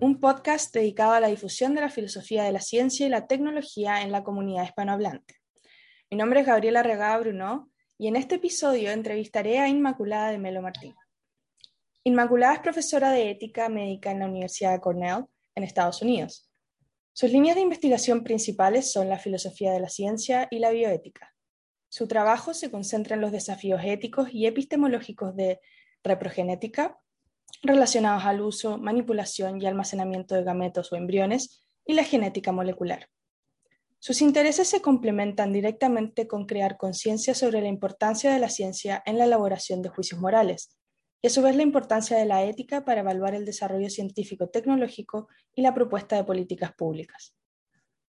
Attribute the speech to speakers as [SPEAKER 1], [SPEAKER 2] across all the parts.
[SPEAKER 1] Un podcast dedicado a la difusión de la filosofía de la ciencia y la tecnología en la comunidad hispanohablante. Mi nombre es Gabriela Regada Bruno y en este episodio entrevistaré a Inmaculada de Melo Martín. Inmaculada es profesora de ética médica en la Universidad de Cornell, en Estados Unidos. Sus líneas de investigación principales son la filosofía de la ciencia y la bioética. Su trabajo se concentra en los desafíos éticos y epistemológicos de reprogenética, relacionados al uso, manipulación y almacenamiento de gametos o embriones y la genética molecular. Sus intereses se complementan directamente con crear conciencia sobre la importancia de la ciencia en la elaboración de juicios morales, y a su vez la importancia de la ética para evaluar el desarrollo científico-tecnológico y la propuesta de políticas públicas.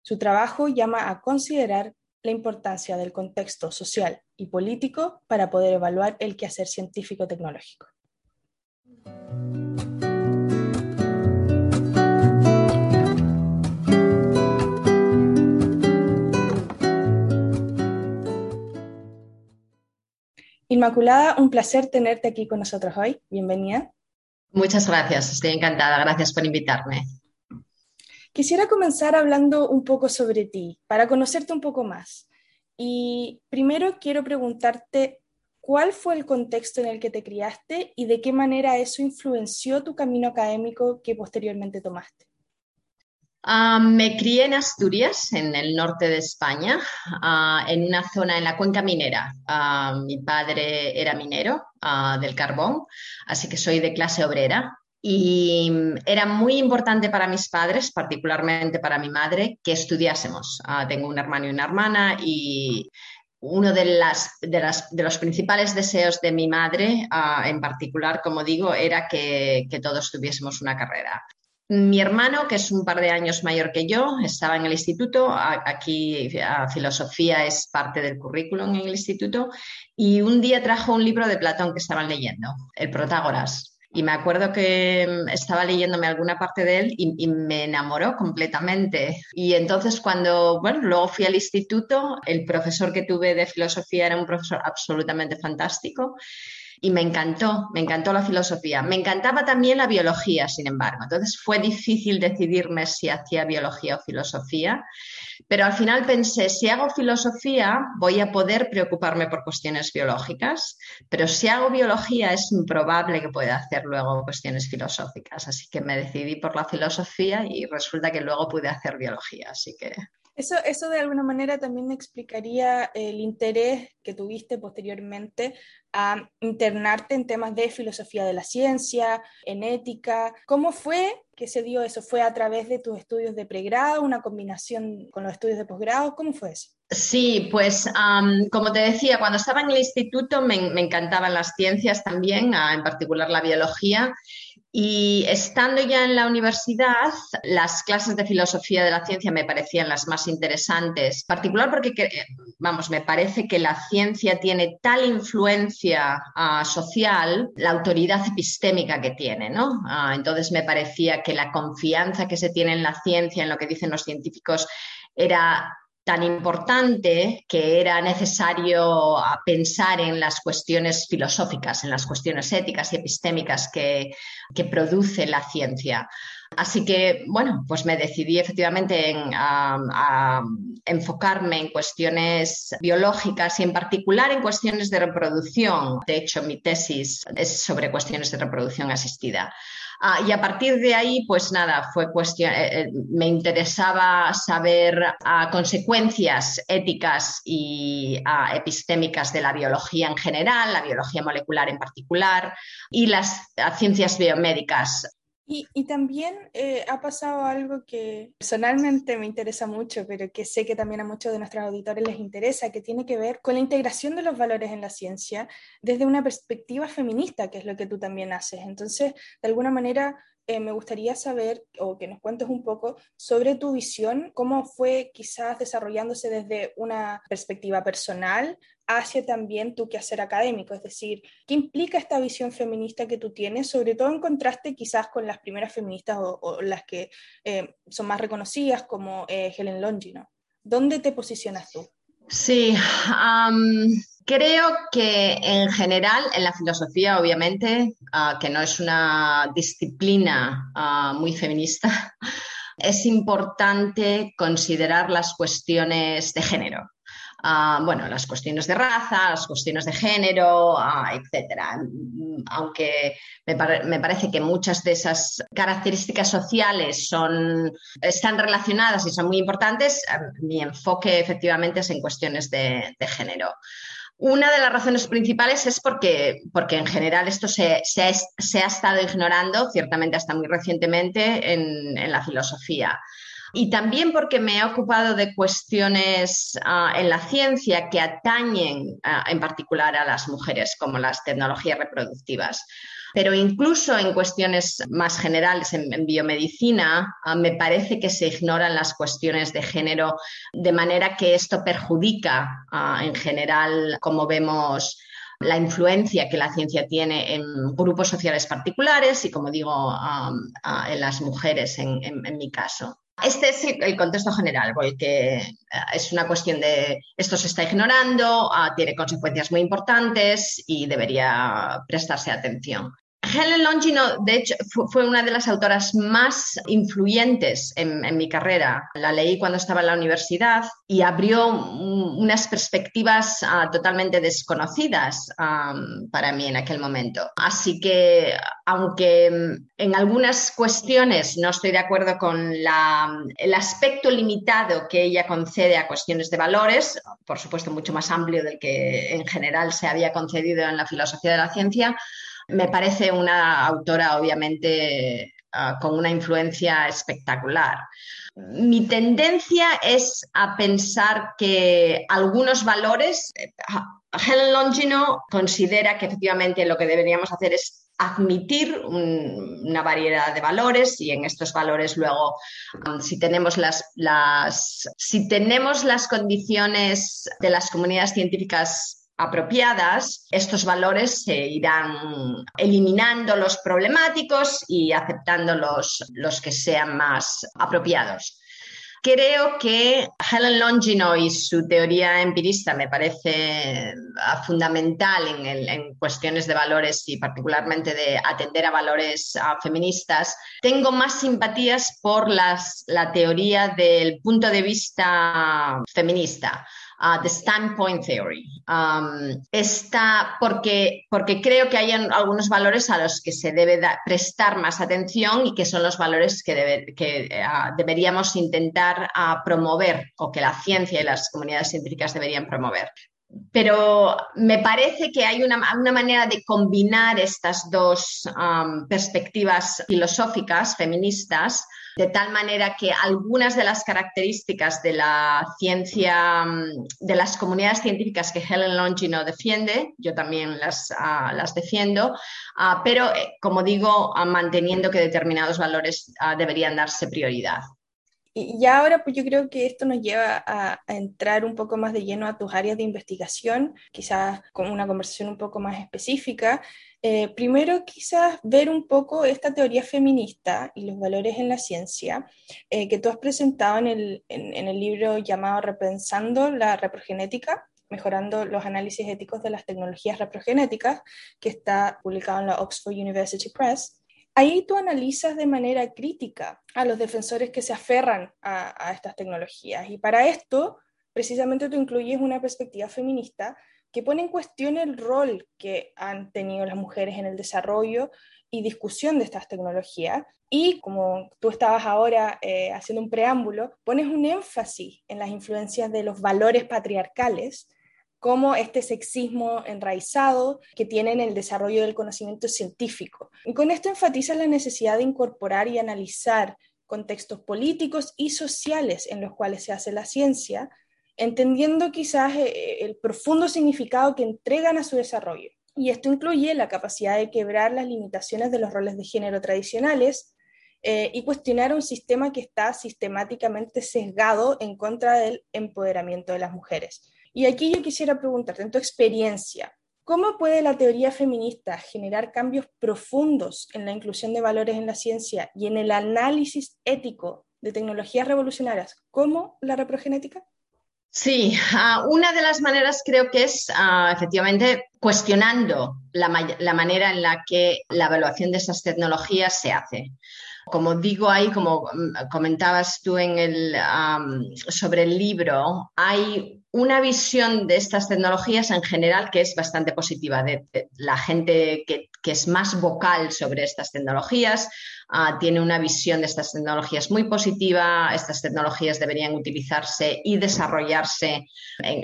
[SPEAKER 1] Su trabajo llama a considerar la importancia del contexto social y político para poder evaluar el quehacer científico-tecnológico. Inmaculada, un placer tenerte aquí con nosotros hoy. Bienvenida.
[SPEAKER 2] Muchas gracias, estoy encantada. Gracias por invitarme.
[SPEAKER 1] Quisiera comenzar hablando un poco sobre ti, para conocerte un poco más. Y primero quiero preguntarte cuál fue el contexto en el que te criaste y de qué manera eso influenció tu camino académico que posteriormente tomaste.
[SPEAKER 2] Ah, me crié en Asturias, en el norte de España, ah, en una zona en la cuenca minera. Ah, mi padre era minero del carbón, así que soy de clase obrera. Y era muy importante para mis padres, particularmente para mi madre, que estudiásemos. tengo un hermano y una hermana y uno de, los principales deseos de mi madre, en particular, como digo, era que todos tuviésemos una carrera. Mi hermano, que es un par de años mayor que yo, estaba en el instituto. Aquí filosofía es parte del currículum en el instituto. Y un día trajo un libro de Platón que estaban leyendo, el Protágoras. Y me acuerdo que mm, estaba leyéndome alguna parte de él y, y, me enamoró completamente. Y entonces cuando, bueno, luego fui al instituto, el profesor que tuve de filosofía era un profesor absolutamente fantástico y me encantó, me encantó la filosofía. Me encantaba también la biología, sin embargo. Entonces fue difícil decidirme si hacía biología o filosofía, pero al final pensé, si hago filosofía voy a poder preocuparme por cuestiones biológicas, pero si hago biología es improbable que pueda hacer luego cuestiones filosóficas. Así que me decidí por la filosofía y resulta que luego pude hacer biología. Así que
[SPEAKER 1] eso, eso de alguna manera también explicaría el interés que tuviste posteriormente a internarte en temas de filosofía de la ciencia, en ética. ¿Cómo fue que se dio eso? ¿Fue a través de tus estudios de pregrado, una combinación con los estudios de posgrado? ¿Cómo fue eso?
[SPEAKER 2] Sí, pues como te decía, cuando estaba en el instituto me, encantaban las ciencias también, en particular la biología, y estando ya en la universidad, las clases de filosofía de la ciencia me parecían las más interesantes, particular porque, vamos, me parece que la ciencia tiene tal influencia ah, social, la autoridad epistémica que tiene, ¿no? Ah, entonces me parecía que la confianza que se tiene en la ciencia, en lo que dicen los científicos, era tan importante que era necesario ah, pensar en las cuestiones filosóficas, en las cuestiones éticas y epistémicas que, produce la ciencia. Así que, bueno, pues me decidí efectivamente en, a, enfocarme en cuestiones biológicas y en particular en cuestiones de reproducción. De hecho, mi tesis es sobre cuestiones de reproducción asistida. Ah, y a partir de ahí, pues nada, fue cuestión, eh, eh, me interesaba saber ah, consecuencias éticas y ah, epistémicas de la biología en general, la biología molecular en particular y las ciencias biomédicas.
[SPEAKER 1] Y, también eh, ha pasado algo que personalmente me interesa mucho, pero que sé que también a muchos de nuestros auditores les interesa, que tiene que ver con la integración de los valores en la ciencia desde una perspectiva feminista, que es lo que tú también haces. Entonces, de alguna manera, eh, me gustaría saber o que nos cuentes un poco sobre tu visión, cómo fue quizás desarrollándose desde una perspectiva personal hacia también tu quehacer académico, es decir, qué implica esta visión feminista que tú tienes, sobre todo en contraste quizás con las primeras feministas o, las que eh, son más reconocidas como eh, Helen Longino. ¿Dónde te posicionas tú?
[SPEAKER 2] Sí, creo que en general en la filosofía, obviamente, ah, que no es una disciplina ah, muy feminista, es importante considerar las cuestiones de género. Ah, bueno, las cuestiones de raza, las cuestiones de género, etcétera. Aunque me, parece que muchas de esas características sociales están relacionadas y son muy importantes, mi enfoque efectivamente es en cuestiones de, género. Una de las razones principales es porque, porque en general esto se, ha estado ignorando, ciertamente hasta muy recientemente, en la filosofía y también porque me he ocupado de cuestiones ah, en la ciencia que atañen ah, en particular a las mujeres, como las tecnologías reproductivas. Pero incluso en cuestiones más generales, en, biomedicina, ah, me parece que se ignoran las cuestiones de género, de manera que esto perjudica en general, como vemos, la influencia que la ciencia tiene en grupos sociales particulares y, como digo, en las mujeres en mi caso. Este es el contexto general, porque eh, es una cuestión de esto se está ignorando, ah, tiene consecuencias muy importantes y debería prestarse atención. Helen Longino, de hecho, fue una de las autoras más influyentes en, mi carrera. La leí cuando estaba en la universidad y abrió unas perspectivas ah, totalmente desconocidas para mí en aquel momento. Así que, aunque mm, en algunas cuestiones no estoy de acuerdo con el aspecto limitado que ella concede a cuestiones de valores, por supuesto mucho más amplio del que en general se había concedido en la filosofía de la ciencia, me parece una autora, obviamente, ah, con una influencia espectacular. Mi tendencia es a pensar que algunos valores, eh, Helen Longino considera que efectivamente lo que deberíamos hacer es admitir una variedad de valores y en estos valores luego um, si tenemos las, las, si tenemos las condiciones de las comunidades científicas apropiadas, estos valores se irán eliminando los problemáticos y aceptando los, los que sean más apropiados. Creo que Helen Longino y su teoría empirista me parece ah, fundamental en, cuestiones de valores y particularmente de atender a valores ah, feministas. Tengo más simpatías por las, la teoría del punto de vista feminista uh, the standpoint theory. Um, porque, porque creo que hay algunos valores a los que se debe prestar más atención y que son los valores que, que uh, deberíamos intentar uh, promover o que la ciencia y las comunidades científicas deberían promover pero me parece que hay una, una manera de combinar estas dos um, perspectivas filosóficas feministas de tal manera que algunas de las características de la ciencia, mm, de las comunidades científicas que Helen Longino defiende, yo también las, ah, las defiendo, ah, pero eh, como digo, ah, manteniendo que determinados valores deberían darse prioridad.
[SPEAKER 1] Y ya ahora pues yo creo que esto nos lleva a, entrar un poco más de lleno a tus áreas de investigación, quizás con una conversación un poco más específica. Eh, primero quizás ver un poco esta teoría feminista y los valores en la ciencia eh, que tú has presentado en el, en el libro llamado Repensando la reprogenética mejorando los análisis éticos de las tecnologías reprogenéticas, que está publicado en la Oxford University Press. Ahí tú analizas de manera crítica a los defensores que se aferran a, estas tecnologías y para esto precisamente tú incluyes una perspectiva feminista que pone en cuestión el rol que han tenido las mujeres en el desarrollo y discusión de estas tecnologías. Y como tú estabas ahora eh, haciendo un preámbulo, pones un énfasis en las influencias de los valores patriarcales como este sexismo enraizado que tiene en el desarrollo del conocimiento científico. Y con esto enfatiza la necesidad de incorporar y analizar contextos políticos y sociales en los cuales se hace la ciencia, entendiendo quizás eh, eh, el profundo significado que entregan a su desarrollo. Y esto incluye la capacidad de quebrar las limitaciones de los roles de género tradicionales eh, y cuestionar un sistema que está sistemáticamente sesgado en contra del empoderamiento de las mujeres. Y aquí yo quisiera preguntarte, en tu experiencia, ¿cómo puede la teoría feminista generar cambios profundos en la inclusión de valores en la ciencia y en el análisis ético de tecnologías revolucionarias como la reprogenética?
[SPEAKER 2] Sí, ah, una de las maneras creo que es ah, efectivamente cuestionando la, manera en la que la evaluación de esas tecnologías se hace. Como digo ahí, como mm, comentabas tú en el, sobre el libro, hay una visión de estas tecnologías en general que es bastante positiva. De, la gente que, es más vocal sobre estas tecnologías ah, tiene una visión de estas tecnologías muy positiva. Estas tecnologías deberían utilizarse y desarrollarse.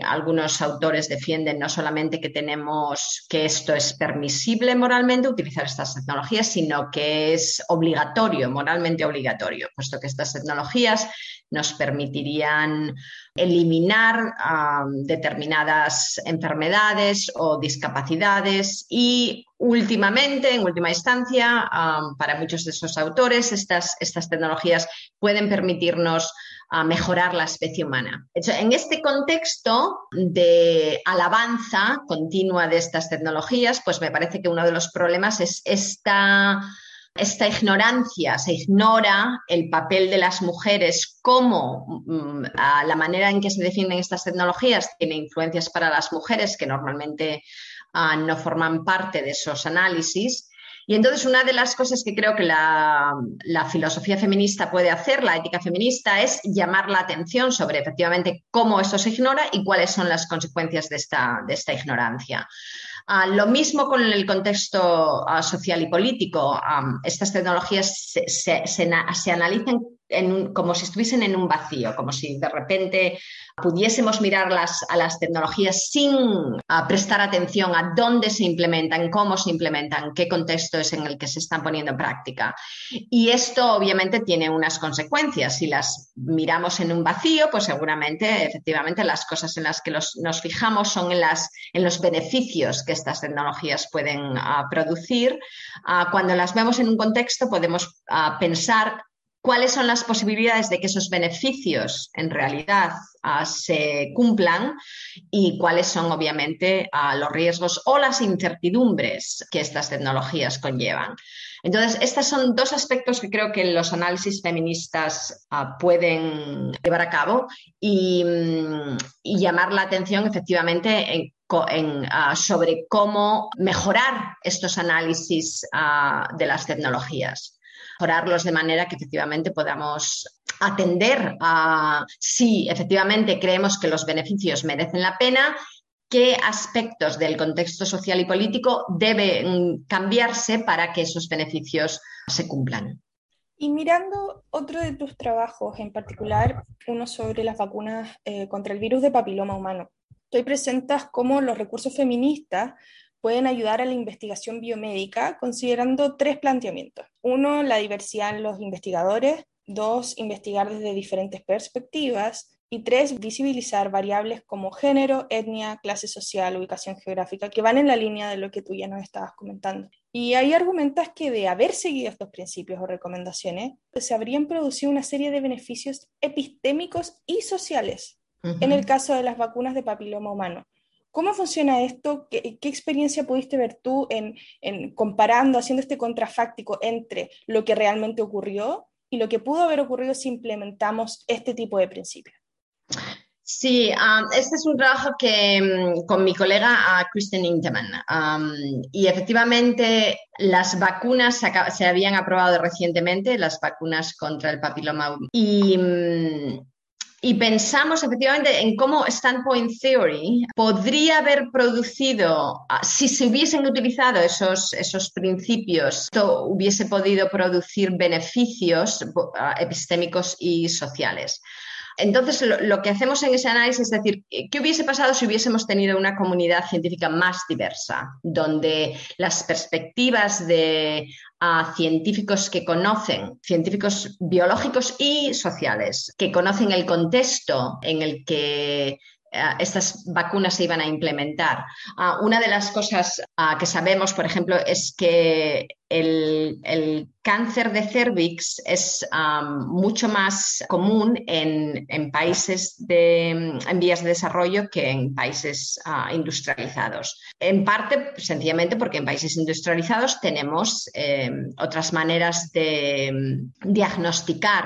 [SPEAKER 2] Algunos autores defienden no solamente que tenemos que esto es permisible moralmente utilizar estas tecnologías, sino que es obligatorio, moralmente obligatorio, puesto que estas tecnologías nos permitirían eliminar determinadas enfermedades o discapacidades y últimamente, en última instancia, para muchos de esos autores, estas, estas tecnologías pueden permitirnos mejorar la especie humana. En este contexto de alabanza continua de estas tecnologías, pues me parece que uno de los problemas es esta esta ignorancia, se ignora el papel de las mujeres, cómo mm, la manera en que se defienden estas tecnologías tiene influencias para las mujeres que normalmente ah, no forman parte de esos análisis. Y entonces una de las cosas que creo que la, filosofía feminista puede hacer, la ética feminista, es llamar la atención sobre efectivamente cómo esto se ignora y cuáles son las consecuencias de esta, de esta ignorancia. Ah, lo mismo con el contexto ah, social y político. estas tecnologías se, se analizan como si estuviesen en un vacío, como si de repente pudiésemos mirar a las tecnologías sin prestar atención a dónde se implementan, cómo se implementan, qué contexto es en el que se están poniendo en práctica. Y esto obviamente tiene unas consecuencias. Si las miramos en un vacío, pues seguramente efectivamente las cosas en las que nos fijamos son en, las, los beneficios que estas tecnologías pueden ah, producir. Ah, cuando las vemos en un contexto podemos ah, pensar cuáles son las posibilidades de que esos beneficios en realidad ah, se cumplan y cuáles son obviamente ah, los riesgos o las incertidumbres que estas tecnologías conllevan. Entonces, estos son dos aspectos que creo que los análisis feministas ah, pueden llevar a cabo y, mm, llamar la atención efectivamente sobre cómo mejorar estos análisis de las tecnologías mejorarlos de manera que efectivamente podamos atender a si efectivamente creemos que los beneficios merecen la pena, qué aspectos del contexto social y político deben cambiarse para que esos beneficios se cumplan.
[SPEAKER 1] Y mirando otro de tus trabajos, en particular uno sobre las vacunas eh, contra el virus de papiloma humano, tú presentas cómo los recursos feministas pueden ayudar a la investigación biomédica considerando tres planteamientos. Uno, la diversidad en los investigadores. Dos, investigar desde diferentes perspectivas. Y tres, visibilizar variables como género, etnia, clase social, ubicación geográfica, que van en la línea de lo que tú ya nos estabas comentando. Y ahí argumentas que de haber seguido estos principios o recomendaciones, se habrían producido una serie de beneficios epistémicos y sociales en el caso de las vacunas de papiloma humano. ¿Cómo funciona esto? ¿Qué, experiencia pudiste ver tú en, comparando, haciendo este contrafáctico entre lo que realmente ocurrió y lo que pudo haber ocurrido si implementamos este tipo de principios?
[SPEAKER 2] Sí, um, este es un trabajo que mm, con mi colega Kristen Inteman um, y efectivamente las vacunas se, habían aprobado recientemente, las vacunas contra el papiloma y mm, y pensamos efectivamente en cómo Standpoint Theory podría haber producido, ah, si se hubiesen utilizado esos, esos principios, esto hubiese podido producir beneficios ah, epistémicos y sociales. Entonces, lo, que hacemos en ese análisis es decir, ¿qué hubiese pasado si hubiésemos tenido una comunidad científica más diversa, donde las perspectivas de ah, científicos que conocen, científicos biológicos y sociales, que conocen el contexto en el que estas vacunas se iban a implementar. Ah, una de las cosas que sabemos, por ejemplo, es que el, cáncer de cervix es mucho más común en, países de, en vías de desarrollo que en países ah, industrializados. En parte, sencillamente, porque en países industrializados tenemos eh, otras maneras de mm, diagnosticar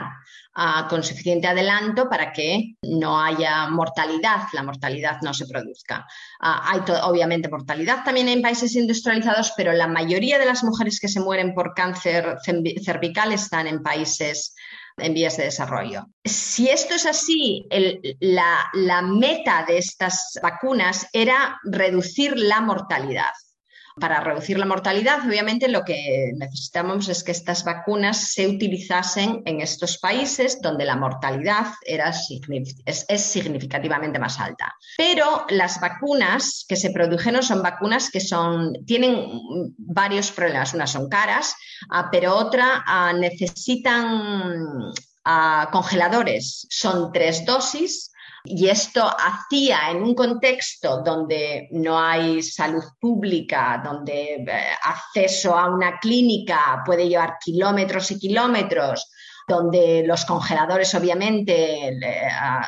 [SPEAKER 2] con suficiente adelanto para que no haya mortalidad, la mortalidad no se produzca. Ah, hay obviamente mortalidad también en países industrializados, pero la mayoría de las mujeres que se mueren por cáncer cervical están en países en vías de desarrollo. Si esto es así, la meta de estas vacunas era reducir la mortalidad para reducir la mortalidad, obviamente lo que necesitamos es que estas vacunas se utilizasen en estos países donde la mortalidad es, significativamente más alta. Pero las vacunas que se produjeron son vacunas que son, tienen varios problemas. Unas son caras, ah, pero otra ah, necesitan ah, congeladores. Son tres dosis y esto hacía en un contexto donde no hay salud pública, donde eh, acceso a una clínica puede llevar kilómetros y kilómetros, donde los congeladores obviamente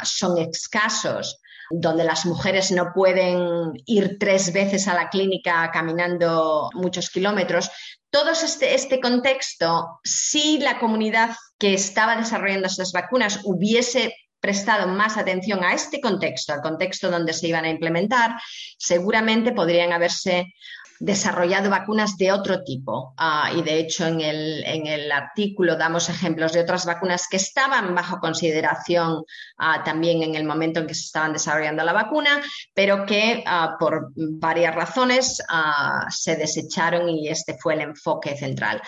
[SPEAKER 2] son escasos, donde las mujeres no pueden ir tres veces a la clínica caminando muchos kilómetros. Todo este, este contexto, si la comunidad que estaba desarrollando estas vacunas hubiese prestado más atención a este contexto, al contexto donde se iban a implementar, seguramente podrían haberse desarrollado vacunas de otro tipo. Ah, y de hecho, en el, artículo damos ejemplos de otras vacunas que estaban bajo consideración ah, también en el momento en que se estaban desarrollando la vacuna, pero que ah, por varias razones se desecharon y este fue el enfoque central.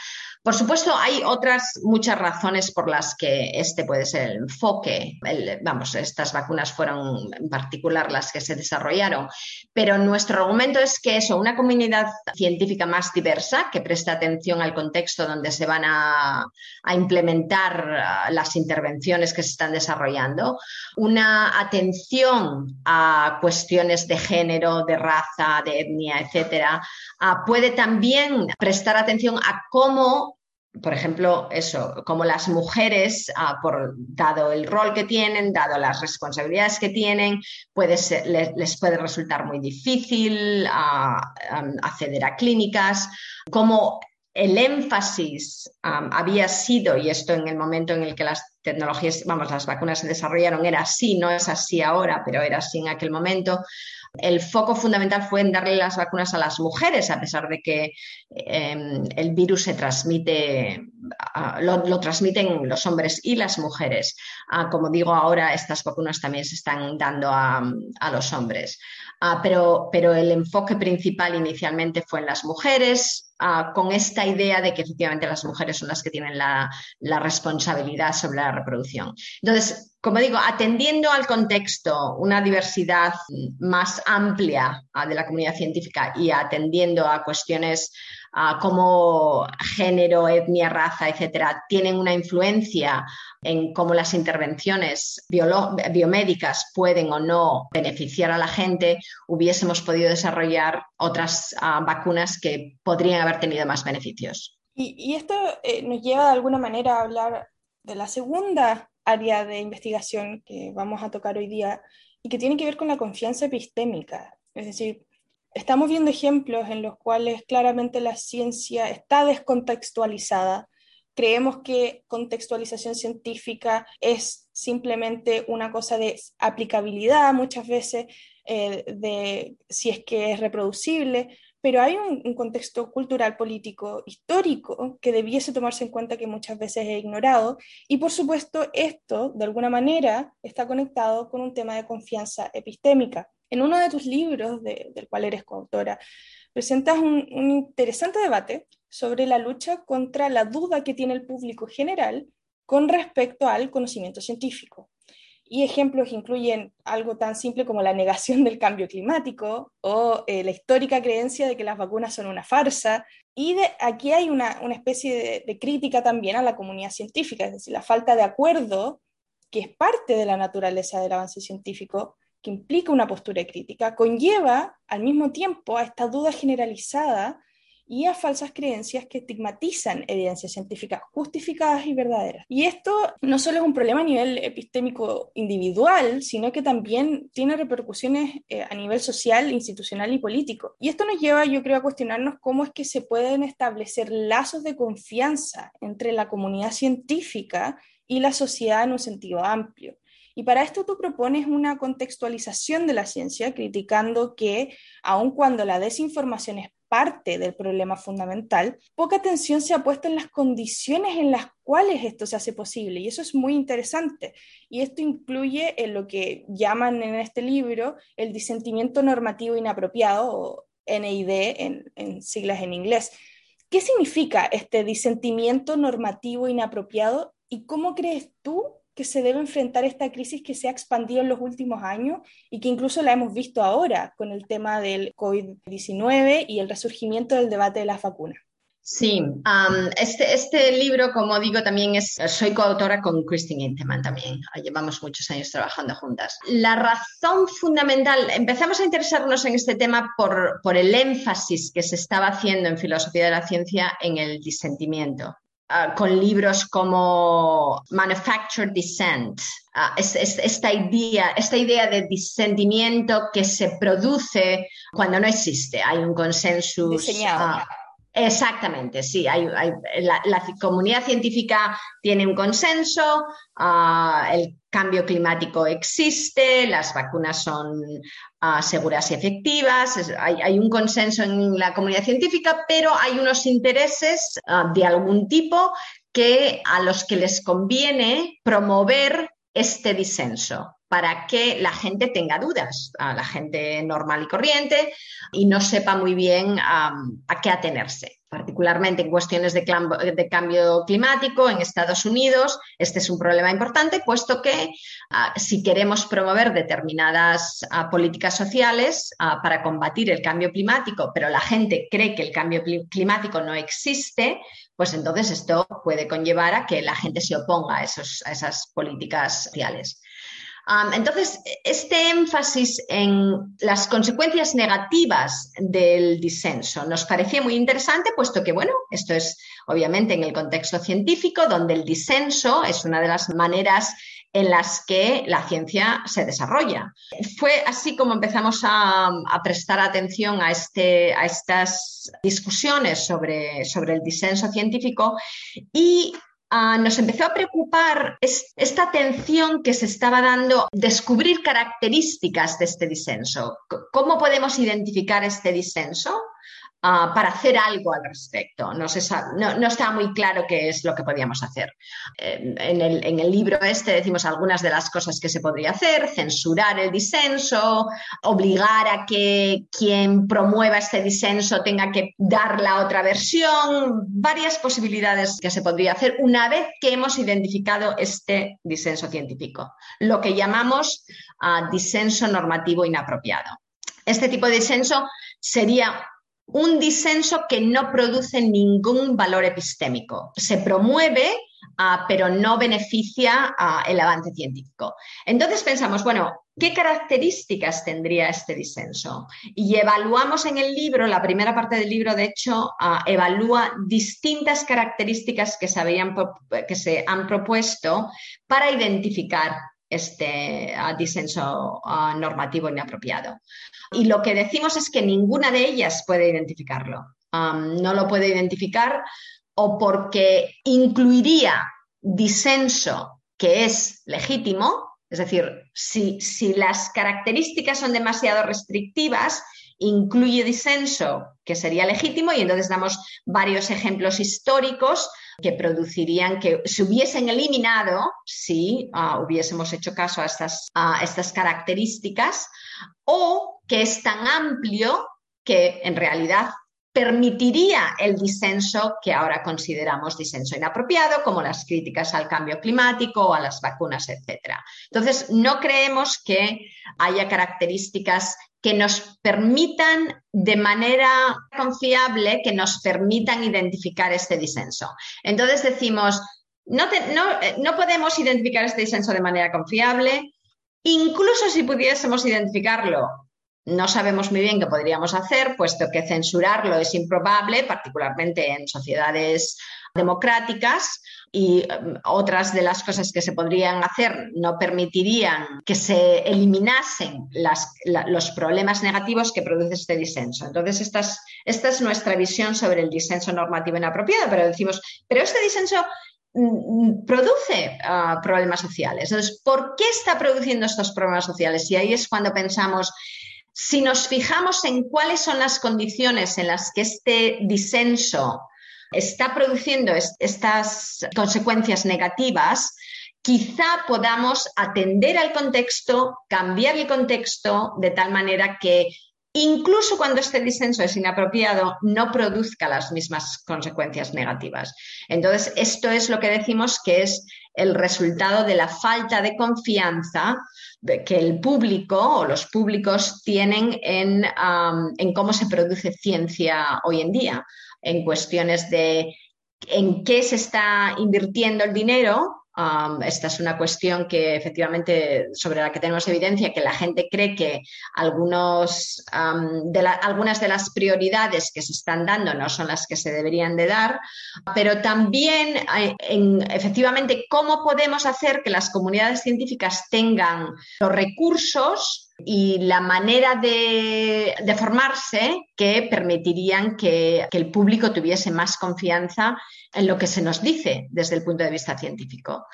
[SPEAKER 2] Por supuesto, hay otras muchas razones por las que este puede ser el enfoque. vamos, estas vacunas fueron en particular las que se desarrollaron, pero nuestro argumento es que eso, una comunidad científica más diversa que presta atención al contexto donde se van a, a implementar las intervenciones que se están desarrollando, una atención a cuestiones de género, de raza, de etnia, etcétera, puede también prestar atención a cómo por ejemplo, eso, como las mujeres, ah, por, dado el rol que tienen, dado las responsabilidades que tienen, puede les, puede resultar muy difícil ah, acceder a clínicas, como el énfasis había sido, y esto en el momento en el que las tecnologías, vamos, las vacunas se desarrollaron, era así, no es así ahora, pero era así en aquel momento, el foco fundamental fue en darle las vacunas a las mujeres, a pesar de que em, el virus se transmite, lo, transmiten los hombres y las mujeres. Ah, como digo, ahora estas vacunas también se están dando a, los hombres. Ah, pero, pero el enfoque principal inicialmente fue en las mujeres, ah, con esta idea de que efectivamente las mujeres son las que tienen la, la responsabilidad sobre la reproducción. Entonces, como digo, atendiendo al contexto, una diversidad más amplia ah, de la comunidad científica y atendiendo a cuestiones ah, como género, etnia, raza, etcétera, tienen una influencia en cómo las intervenciones biomédicas pueden o no beneficiar a la gente, hubiésemos podido desarrollar otras ah, vacunas que podrían haber tenido más beneficios.
[SPEAKER 1] Y, esto eh, nos lleva de alguna manera a hablar de la segunda área de investigación que vamos a tocar hoy día y que tiene que ver con la confianza epistémica. Es decir, estamos viendo ejemplos en los cuales claramente la ciencia está descontextualizada. Creemos que contextualización científica es simplemente una cosa de aplicabilidad muchas veces, eh, de si es que es reproducible, pero hay un, contexto cultural, político, histórico que debiese tomarse en cuenta que muchas veces es ignorado. Y por supuesto, esto de alguna manera está conectado con un tema de confianza epistémica. En uno de tus libros, del cual eres coautora, presentas un interesante debate sobre la lucha contra la duda que tiene el público general con respecto al conocimiento científico. Y ejemplos incluyen algo tan simple como la negación del cambio climático o eh, la histórica creencia de que las vacunas son una farsa. Y de, aquí hay una, una especie de, crítica también a la comunidad científica, es decir, la falta de acuerdo, que es parte de la naturaleza del avance científico, que implica una postura crítica, conlleva al mismo tiempo a esta duda generalizada y a falsas creencias que estigmatizan evidencias científicas justificadas y verdaderas. Y esto no solo es un problema a nivel epistémico individual, sino que también tiene repercusiones eh, a nivel social, institucional y político. Y esto nos lleva, yo creo, a cuestionarnos cómo es que se pueden establecer lazos de confianza entre la comunidad científica y la sociedad en un sentido amplio. Y para esto tú propones una contextualización de la ciencia, criticando que, aun cuando la desinformación es parte del problema fundamental, poca atención se ha puesto en las condiciones en las cuales esto se hace posible. Y eso es muy interesante. Y esto incluye en lo que llaman en este libro el disentimiento normativo inapropiado, o NID en siglas en inglés. ¿Qué significa este disentimiento normativo inapropiado y cómo crees tú que se debe enfrentar esta crisis que se ha expandido en los últimos años y que incluso la hemos visto ahora con el tema del COVID-19 y el resurgimiento del debate de las vacunas.
[SPEAKER 2] Sí, este, este, libro, como digo, también es, soy coautora con Christine Inteman también, llevamos muchos años trabajando juntas. La razón fundamental, empezamos a interesarnos en este tema por, por el énfasis que se estaba haciendo en filosofía de la ciencia en el disentimiento. Ah, con libros como Manufactured Dissent, ah, esta, idea, esta idea de disentimiento que se produce cuando no existe, hay un consenso.
[SPEAKER 1] Diseñado.
[SPEAKER 2] Exactamente, sí. Hay, la, comunidad científica tiene un consenso, ah, el cambio climático existe, las vacunas son ah, seguras y efectivas, hay, un consenso en la comunidad científica, pero hay unos intereses ah, de algún tipo que a los que les conviene promover este disenso para que la gente tenga dudas, a la gente normal y corriente, y no sepa muy bien a qué atenerse particularmente en cuestiones de, cambio climático en Estados Unidos. Este es un problema importante, puesto que ah, si queremos promover determinadas ah, políticas sociales ah, para combatir el cambio climático, pero la gente cree que el cambio climático no existe, pues entonces esto puede conllevar a que la gente se oponga a esas políticas sociales entonces, este énfasis en las consecuencias negativas del disenso nos parecía muy interesante, puesto que, bueno, esto es obviamente en el contexto científico, donde el disenso es una de las maneras en las que la ciencia se desarrolla. Fue así como empezamos a, prestar atención a, este, a estas discusiones sobre, sobre el disenso científico y Nos empezó a preocupar esta tensión que se estaba dando, descubrir características de este disenso. ¿Cómo podemos identificar este disenso? Ah, para hacer algo al respecto. No, estaba muy claro qué es lo que podíamos hacer. en, el, en, el, libro este decimos algunas de las cosas que se podría hacer, censurar el disenso, obligar a que quien promueva este disenso tenga que dar la otra versión, varias posibilidades que se podría hacer una vez que hemos identificado este disenso científico, lo que llamamos ah, disenso normativo inapropiado. Este tipo de disenso sería un disenso que no produce ningún valor epistémico. Se promueve, ah, pero no beneficia ah, el avance científico. Entonces pensamos, bueno, ¿qué características tendría este disenso? Y evaluamos en el libro, la primera parte del libro, de hecho, ah, evalúa distintas características que que se han propuesto para identificar este disenso normativo inapropiado. Y lo que decimos es que ninguna de ellas puede identificarlo. no lo puede identificar o porque incluiría disenso que es legítimo, es decir, si, si las características son demasiado restrictivas, incluye disenso que sería legítimo y entonces damos varios ejemplos históricos que producirían que se hubiesen eliminado si ah, hubiésemos hecho caso a estas, estas características o que es tan amplio que en realidad permitiría el disenso que ahora consideramos disenso inapropiado, como las críticas al cambio climático o a las vacunas, etc. Entonces, no creemos que haya características que nos permitan de manera confiable, que nos permitan identificar este disenso. Entonces decimos, no, eh, podemos identificar este disenso de manera confiable, incluso si pudiésemos identificarlo no sabemos muy bien qué podríamos hacer, puesto que censurarlo es improbable, particularmente en sociedades democráticas y um, otras de las cosas que se podrían hacer no permitirían que se eliminasen los problemas negativos que produce este disenso. Entonces, esta es, nuestra visión sobre el disenso normativo inapropiado, pero decimos, pero este disenso mm, mm, produce uh, problemas sociales. Entonces, ¿por qué está produciendo estos problemas sociales? Y ahí es cuando pensamos, si nos fijamos en cuáles son las condiciones en las que este disenso está produciendo estas consecuencias negativas, quizá podamos atender al contexto, cambiar el contexto de tal manera que incluso cuando este disenso es inapropiado, no produzca las mismas consecuencias negativas. Entonces, esto es lo que decimos que es el resultado de la falta de confianza que el público o los públicos tienen en, en cómo se produce ciencia hoy en día, en cuestiones de en qué se está invirtiendo el dinero esta es una cuestión que efectivamente sobre la que tenemos evidencia, que la gente cree que algunos, de algunas de las prioridades que se están dando no son las que se deberían de dar, pero también en, efectivamente cómo podemos hacer que las comunidades científicas tengan los recursos y la manera de, formarse que permitirían que, que el público tuviese más confianza en lo que se nos dice desde el punto de vista científico.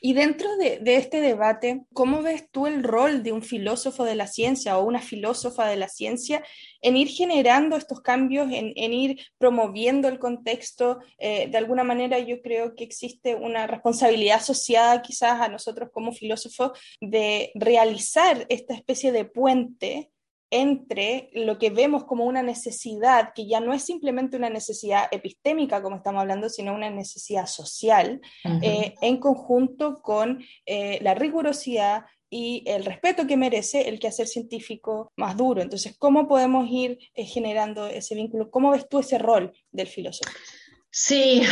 [SPEAKER 1] Y dentro de, este debate, ¿cómo ves tú el rol de un filósofo de la ciencia o una filósofa de la ciencia en ir generando estos cambios, en, ir promoviendo el contexto? Eh, de alguna manera yo creo que existe una responsabilidad asociada quizás a nosotros como filósofos de realizar esta especie de puente entre lo que vemos como una necesidad, que ya no es simplemente una necesidad epistémica, como estamos hablando, sino una necesidad social, eh, en conjunto con eh, la rigurosidad y el respeto que merece el quehacer científico más duro. Entonces, ¿cómo podemos ir eh, generando ese vínculo? ¿Cómo ves tú ese rol del filósofo?
[SPEAKER 2] Sí,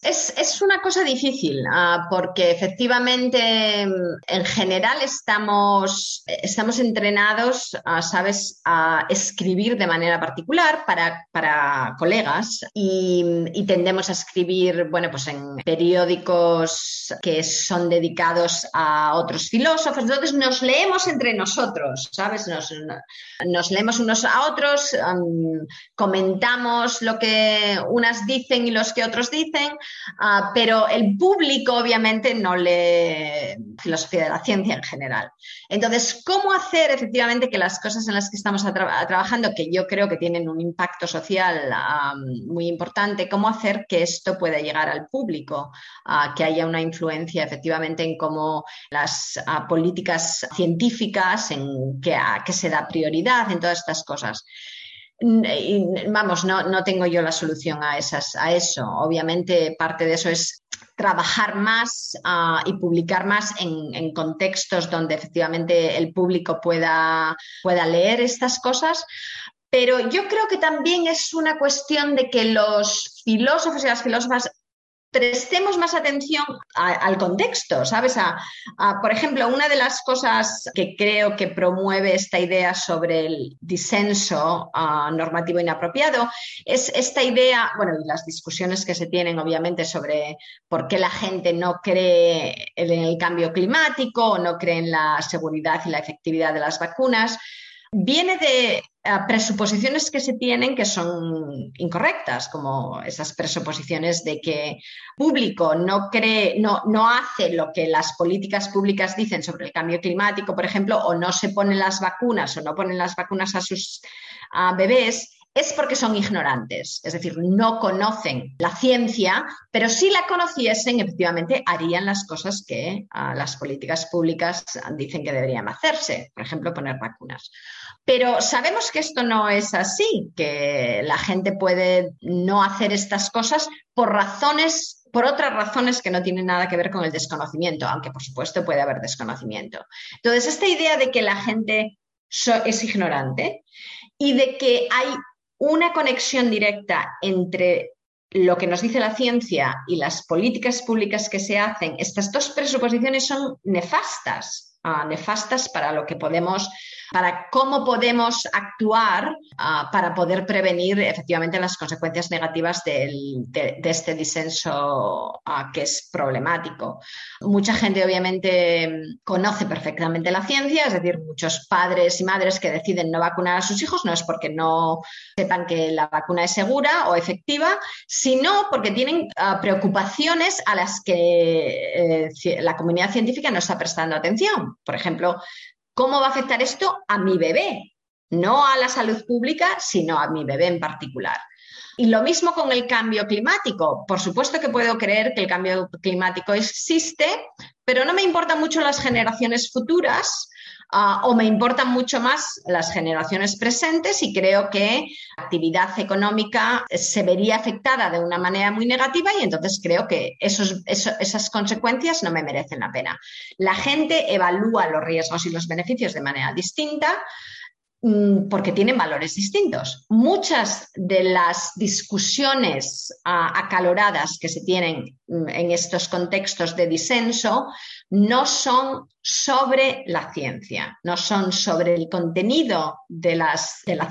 [SPEAKER 2] es, una cosa difícil ah, porque efectivamente en general estamos, estamos entrenados, sabes, a escribir de manera particular para, para colegas y, tendemos a escribir, bueno, pues en periódicos que son dedicados a otros filósofos. Entonces nos leemos entre nosotros, ¿sabes? Nos, nos leemos unos a otros, comentamos lo que una dicen y los que otros dicen, ah, pero el público obviamente no lee filosofía de la ciencia en general. Entonces, ¿cómo hacer efectivamente que las cosas en las que estamos trabajando, que yo creo que tienen un impacto social muy importante, cómo hacer que esto pueda llegar al público, ah, que haya una influencia efectivamente en cómo las ah, políticas científicas, en qué que se da prioridad en todas estas cosas vamos, no, tengo yo la solución a, esas, a eso. Obviamente parte de eso es trabajar más ah, y publicar más en, contextos donde efectivamente el público pueda, pueda leer estas cosas. Pero yo creo que también es una cuestión de que los filósofos y las filósofas prestemos más atención al contexto, ¿sabes? por ejemplo, una de las cosas que creo que promueve esta idea sobre el disenso normativo inapropiado es esta idea, bueno, y las discusiones que se tienen obviamente sobre por qué la gente no cree en el cambio climático o no cree en la seguridad y la efectividad de las vacunas viene de presuposiciones que se tienen que son incorrectas, como esas presuposiciones de que público no cree, no, no hace lo que las políticas públicas dicen sobre el cambio climático, por ejemplo, o no se ponen las vacunas o no ponen las vacunas a sus bebés, es porque son ignorantes, es decir, no conocen la ciencia, pero si la conociesen, efectivamente harían las cosas que las políticas públicas dicen que deberían hacerse, por ejemplo, poner vacunas. Pero sabemos que esto no es así, que la gente puede no hacer estas cosas por razones, por otras razones que no tienen nada que ver con el desconocimiento, aunque por supuesto puede haber desconocimiento. Entonces, esta idea de que la gente es ignorante y de que hay una conexión directa entre lo que nos dice la ciencia y las políticas públicas que se hacen, estas dos presuposiciones son nefastas, ah, nefastas para lo que podemos para cómo podemos actuar ah, para poder prevenir efectivamente las consecuencias negativas de, este disenso ah, que es problemático. Mucha gente obviamente conoce perfectamente la ciencia, es decir, muchos padres y madres que deciden no vacunar a sus hijos no es porque no sepan que la vacuna es segura o efectiva, sino porque tienen ah, preocupaciones a las que eh, la comunidad científica no está prestando atención. Por ejemplo, ¿cómo va a afectar esto a mi bebé? No a la salud pública, sino a mi bebé en particular. Y lo mismo con el cambio climático. Por supuesto que puedo creer que el cambio climático existe, pero no me importan mucho las generaciones futuras Ah, o me importan mucho más las generaciones presentes y creo que la actividad económica se vería afectada de una manera muy negativa y entonces creo que esas consecuencias no me merecen la pena. La gente evalúa los riesgos y los beneficios de manera distinta porque tienen valores distintos. Muchas de las discusiones ah, acaloradas que se tienen mm, en estos contextos de disenso no son sobre la ciencia, no son sobre el contenido de, la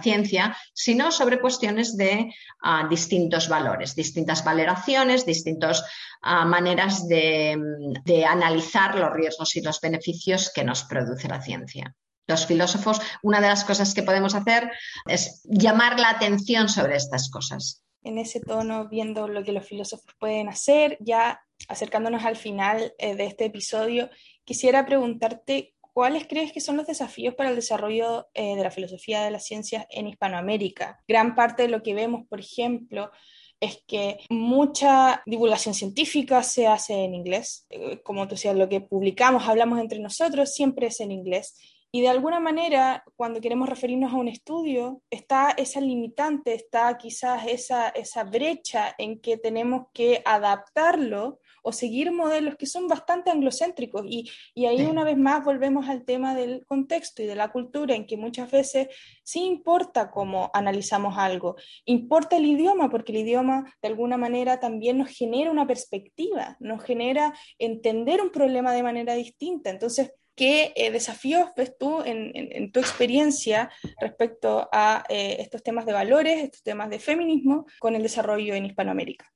[SPEAKER 2] ciencia, sino sobre cuestiones de ah, distintos valores, distintas valoraciones, distintas ah, maneras de, de analizar los riesgos y los beneficios que nos produce la ciencia los filósofos, una de las cosas que podemos hacer es llamar la atención sobre estas cosas.
[SPEAKER 1] En ese tono, viendo lo que los filósofos pueden hacer, ya acercándonos al final eh, de este episodio, quisiera preguntarte cuáles crees que son los desafíos para el desarrollo eh, de la filosofía de las ciencias en Hispanoamérica. Gran parte de lo que vemos, por ejemplo, es que mucha divulgación científica se hace en inglés. Eh, como tú decías, lo que publicamos, hablamos entre nosotros, siempre es en inglés. Y de alguna manera, cuando queremos referirnos a un estudio, está esa limitante, está quizás esa, esa brecha en que tenemos que adaptarlo o seguir modelos que son bastante anglocéntricos. Y, y ahí una vez más volvemos al tema del contexto y de la cultura, en que muchas veces sí importa cómo analizamos algo, importa el idioma, porque el idioma de alguna manera también nos genera una perspectiva, nos genera entender un problema de manera distinta. Entonces, ¿Qué eh, desafíos ves tú en, tu experiencia respecto a eh, estos temas de valores, estos temas de feminismo con el desarrollo en Hispanoamérica?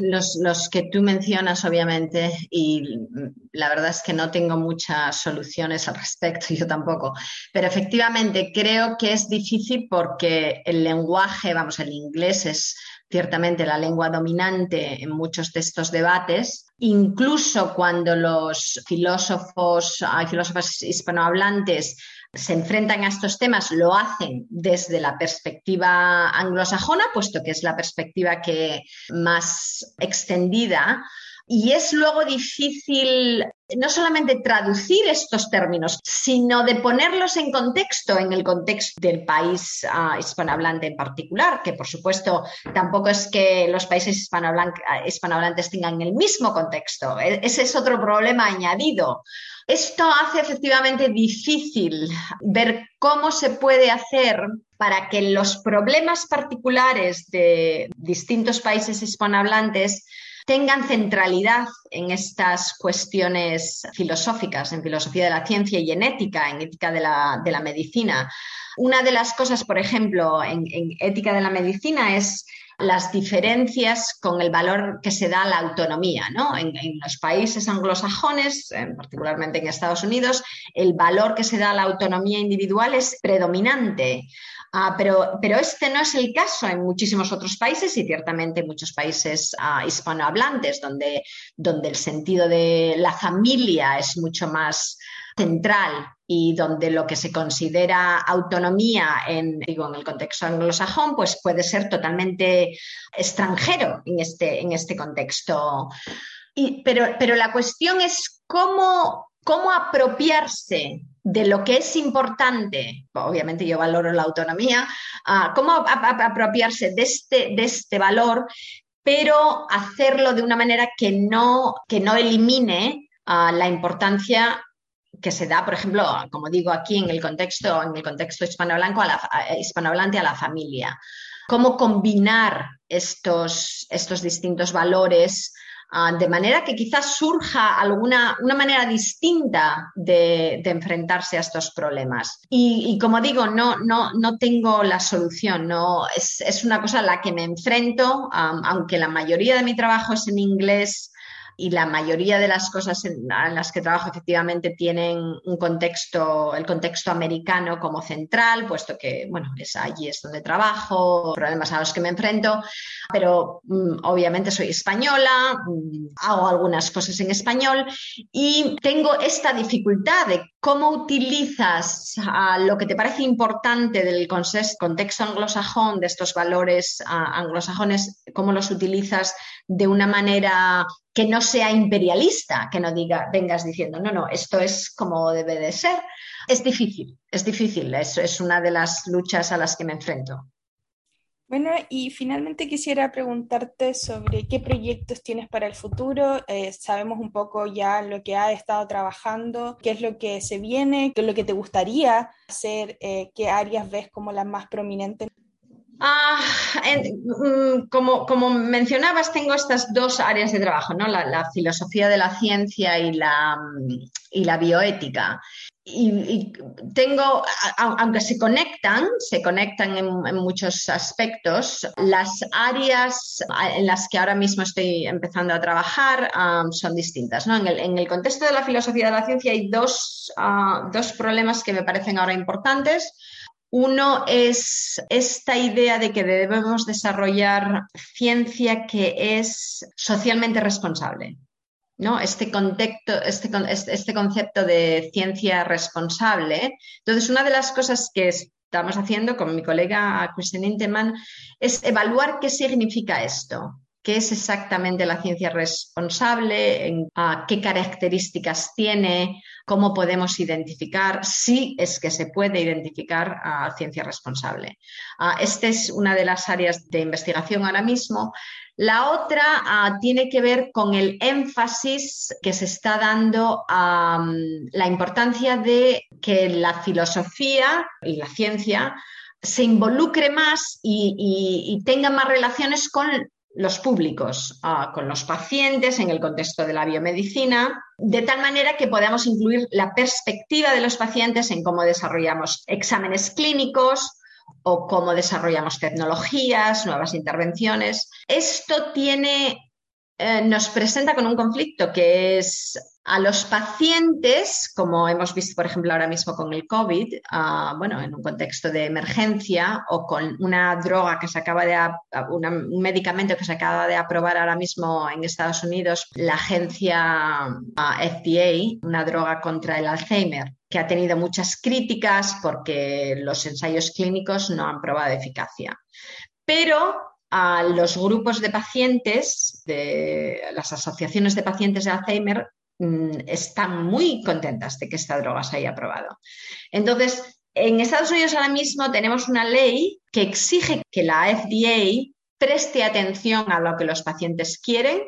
[SPEAKER 2] Los, que tú mencionas, obviamente, y la verdad es que no tengo muchas soluciones al respecto, yo tampoco, pero efectivamente creo que es difícil porque el lenguaje, vamos, el inglés es ciertamente la lengua dominante en muchos de estos debates, incluso cuando los filósofos, hay filósofos hispanohablantes se enfrentan a estos temas, lo hacen desde la perspectiva anglosajona, puesto que es la perspectiva que más extendida y es luego difícil no solamente traducir estos términos, sino de ponerlos en contexto, en el contexto del país ah, hispanohablante en particular, que por supuesto tampoco es que los países hispanohablantes tengan el mismo contexto. E, ese es otro problema añadido. Esto hace efectivamente difícil ver cómo se puede hacer para que los problemas particulares de distintos países hispanohablantes tengan centralidad en estas cuestiones filosóficas, en filosofía de la ciencia y en ética, en ética de la, medicina. Una de las cosas, por ejemplo, en, ética de la medicina es las diferencias con el valor que se da a la autonomía. ¿no? En, en, los países anglosajones, particularmente en Estados Unidos, el valor que se da a la autonomía individual es predominante. Ah, pero, pero, este no es el caso en muchísimos otros países y ciertamente en muchos países ah, hispanohablantes, donde, donde el sentido de la familia es mucho más central y donde lo que se considera autonomía en, digo, en el contexto anglosajón pues puede ser totalmente extranjero en este, en este contexto. pero, pero la cuestión es cómo, cómo apropiarse de lo que es importante, obviamente yo valoro la autonomía, ah, cómo apropiarse de este, de este valor, pero hacerlo de una manera que no, que no elimine ah, la importancia que se da, por ejemplo, como digo aquí en el contexto, en el contexto hispanohablante a la, hispanohablante a la familia. Cómo combinar estos, estos distintos valores Ah, de manera que quizás surja alguna una manera distinta de, enfrentarse a estos problemas. Y, como digo, no, no, no tengo la solución, no, es, es, una cosa a la que me enfrento, aunque la mayoría de mi trabajo es en inglés y la mayoría de las cosas en, las que trabajo efectivamente tienen un contexto, el contexto americano como central, puesto que, bueno, es allí es donde trabajo, problemas a los que me enfrento, pero mm, obviamente soy española, mm, hago algunas cosas en español y tengo esta dificultad de cómo utilizas lo que te parece importante del contexto anglosajón, de estos valores anglosajones, cómo los utilizas de una manera que no sea imperialista, que no diga, vengas diciendo, no, no, esto es como debe de ser. Es difícil, es difícil, es, es una de las luchas a las que me enfrento.
[SPEAKER 1] Bueno, y finalmente quisiera preguntarte sobre qué proyectos tienes para el futuro. Eh, sabemos un poco ya lo que has estado trabajando, qué es lo que se viene, qué es lo que te gustaría hacer, eh, qué áreas ves como las más prominentes.
[SPEAKER 2] Ah, mm, como, como, mencionabas, tengo estas dos áreas de trabajo, ¿no? la, filosofía de la ciencia y la, mm, y la bioética. Y, tengo, aunque se conectan, se conectan en, muchos aspectos, las áreas en las que ahora mismo estoy empezando a trabajar son distintas. ¿no? En, el, contexto de la filosofía de la ciencia hay dos, ah, dos problemas que me parecen ahora importantes. Uno es esta idea de que debemos desarrollar ciencia que es socialmente responsable. ¿No? Este, contexto, este, este, este, concepto de ciencia responsable. Entonces, una de las cosas que estamos haciendo con mi colega Christian Inteman es evaluar qué significa esto qué es exactamente la ciencia responsable, qué características tiene, cómo podemos identificar, si es que se puede identificar a ciencia responsable. Esta es una de las áreas de investigación ahora mismo. La otra ah, tiene que ver con el énfasis que se está dando a la importancia de que la filosofía y la ciencia se involucre más y tenga más relaciones con los públicos ah, con los pacientes en el contexto de la biomedicina, de tal manera que podamos incluir la perspectiva de los pacientes en cómo desarrollamos exámenes clínicos o cómo desarrollamos tecnologías, nuevas intervenciones. Esto tiene eh, nos presenta con un conflicto que es a los pacientes, como hemos visto, por ejemplo, ahora mismo con el COVID, ah, bueno, en un contexto de emergencia o con una droga que se acaba de, un medicamento que se acaba de aprobar ahora mismo en Estados Unidos, la agencia ah, FDA, una droga contra el Alzheimer, que ha tenido muchas críticas porque los ensayos clínicos no han probado eficacia. Pero a los grupos de pacientes, de las asociaciones de pacientes de Alzheimer, mm, están muy contentas de que esta droga se haya aprobado. Entonces, en Estados Unidos ahora mismo tenemos una ley que exige que la FDA preste atención a lo que los pacientes quieren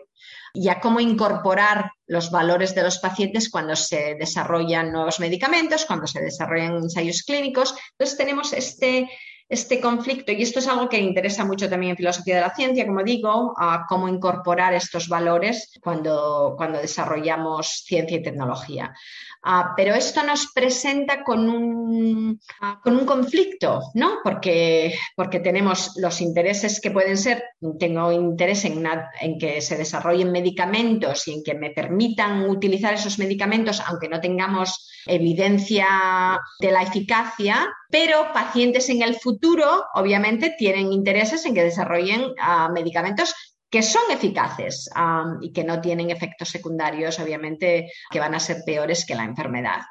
[SPEAKER 2] y a cómo incorporar los valores de los pacientes cuando se desarrollan nuevos medicamentos, cuando se desarrollan ensayos clínicos. Entonces tenemos este, este conflicto, y esto es algo que interesa mucho también en filosofía de la ciencia, como digo, a cómo incorporar estos valores cuando, cuando desarrollamos ciencia y tecnología. Ah, pero esto nos presenta con un, ah, con un conflicto, ¿no? Porque, porque tenemos los intereses que pueden ser, tengo interés en, en que se desarrollen medicamentos y en que me permitan utilizar esos medicamentos, aunque no tengamos evidencia de la eficacia, pero pacientes en el futuro, obviamente, tienen intereses en que desarrollen ah, medicamentos que son eficaces y que no tienen efectos secundarios, obviamente, que van a ser peores que la enfermedad.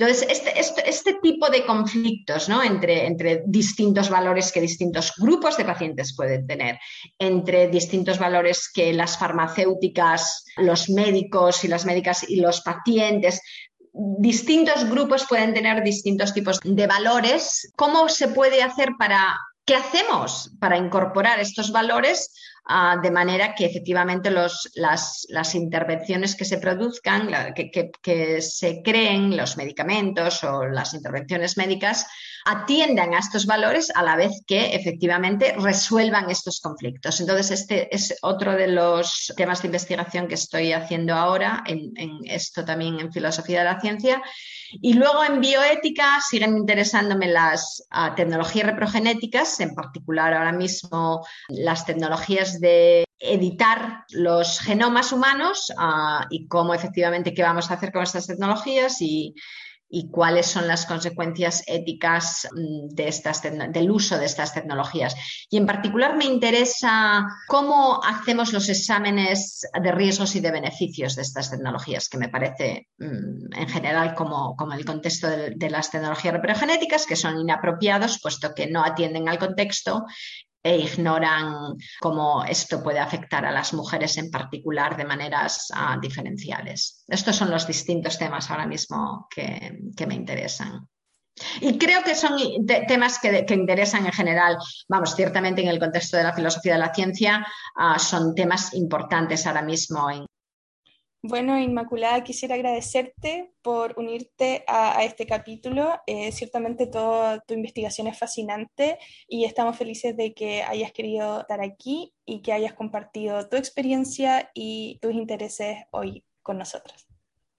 [SPEAKER 2] Entonces, este, este, este tipo de conflictos ¿no? entre, entre, distintos valores que distintos grupos de pacientes pueden tener, entre distintos valores que las farmacéuticas, los médicos y las médicas y los pacientes distintos grupos pueden tener distintos tipos de valores. ¿Cómo se puede hacer para ¿Qué hacemos para incorporar estos valores ah, de manera que efectivamente los, las, intervenciones que se produzcan, que, se creen los medicamentos o las intervenciones médicas, atiendan a estos valores a la vez que efectivamente resuelvan estos conflictos. Entonces, este es otro de los temas de investigación que estoy haciendo ahora, en, esto también en filosofía de la ciencia. Y luego en bioética siguen interesándome las ah, tecnologías reprogenéticas, en particular ahora mismo las tecnologías de editar los genomas humanos ah, y cómo efectivamente qué vamos a hacer con estas tecnologías y, y cuáles son las consecuencias éticas mm, de estas, del uso de estas tecnologías. Y en particular me interesa cómo hacemos los exámenes de riesgos y de beneficios de estas tecnologías, que me parece mm, en general como, como el contexto de, de las tecnologías reprogenéticas, que son inapropiados, puesto que no atienden al contexto e ignoran cómo esto puede afectar a las mujeres en particular de maneras ah, diferenciales. Estos son los distintos temas ahora mismo que, me interesan. Y creo que son temas que, interesan en general, vamos, ciertamente en el contexto de la filosofía de la ciencia, ah, son temas importantes ahora mismo en,
[SPEAKER 1] bueno, Inmaculada, quisiera agradecerte por unirte a, este capítulo. Eh, ciertamente toda tu investigación es fascinante y estamos felices de que hayas querido estar aquí y que hayas compartido tu experiencia y tus intereses hoy con nosotros.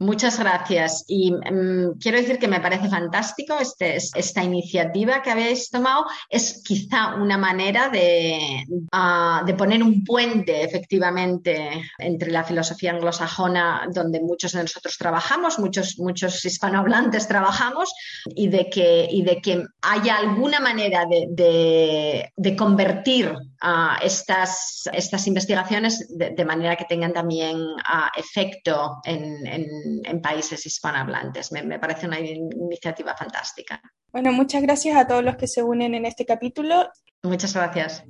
[SPEAKER 2] Muchas gracias. Y mm, quiero decir que me parece fantástico este, esta iniciativa que habéis tomado. Es quizá una manera de, ah, de, poner un puente, efectivamente, entre la filosofía anglosajona, donde muchos de nosotros trabajamos, muchos, muchos hispanohablantes trabajamos, y de que, y de que haya alguna manera de, de, convertir uh, estas, estas investigaciones de, manera que tengan también uh, efecto en, en en, países hispanohablantes. Me, me parece una iniciativa fantástica.
[SPEAKER 1] Bueno, muchas gracias a todos los que se unen en este capítulo.
[SPEAKER 2] Muchas gracias.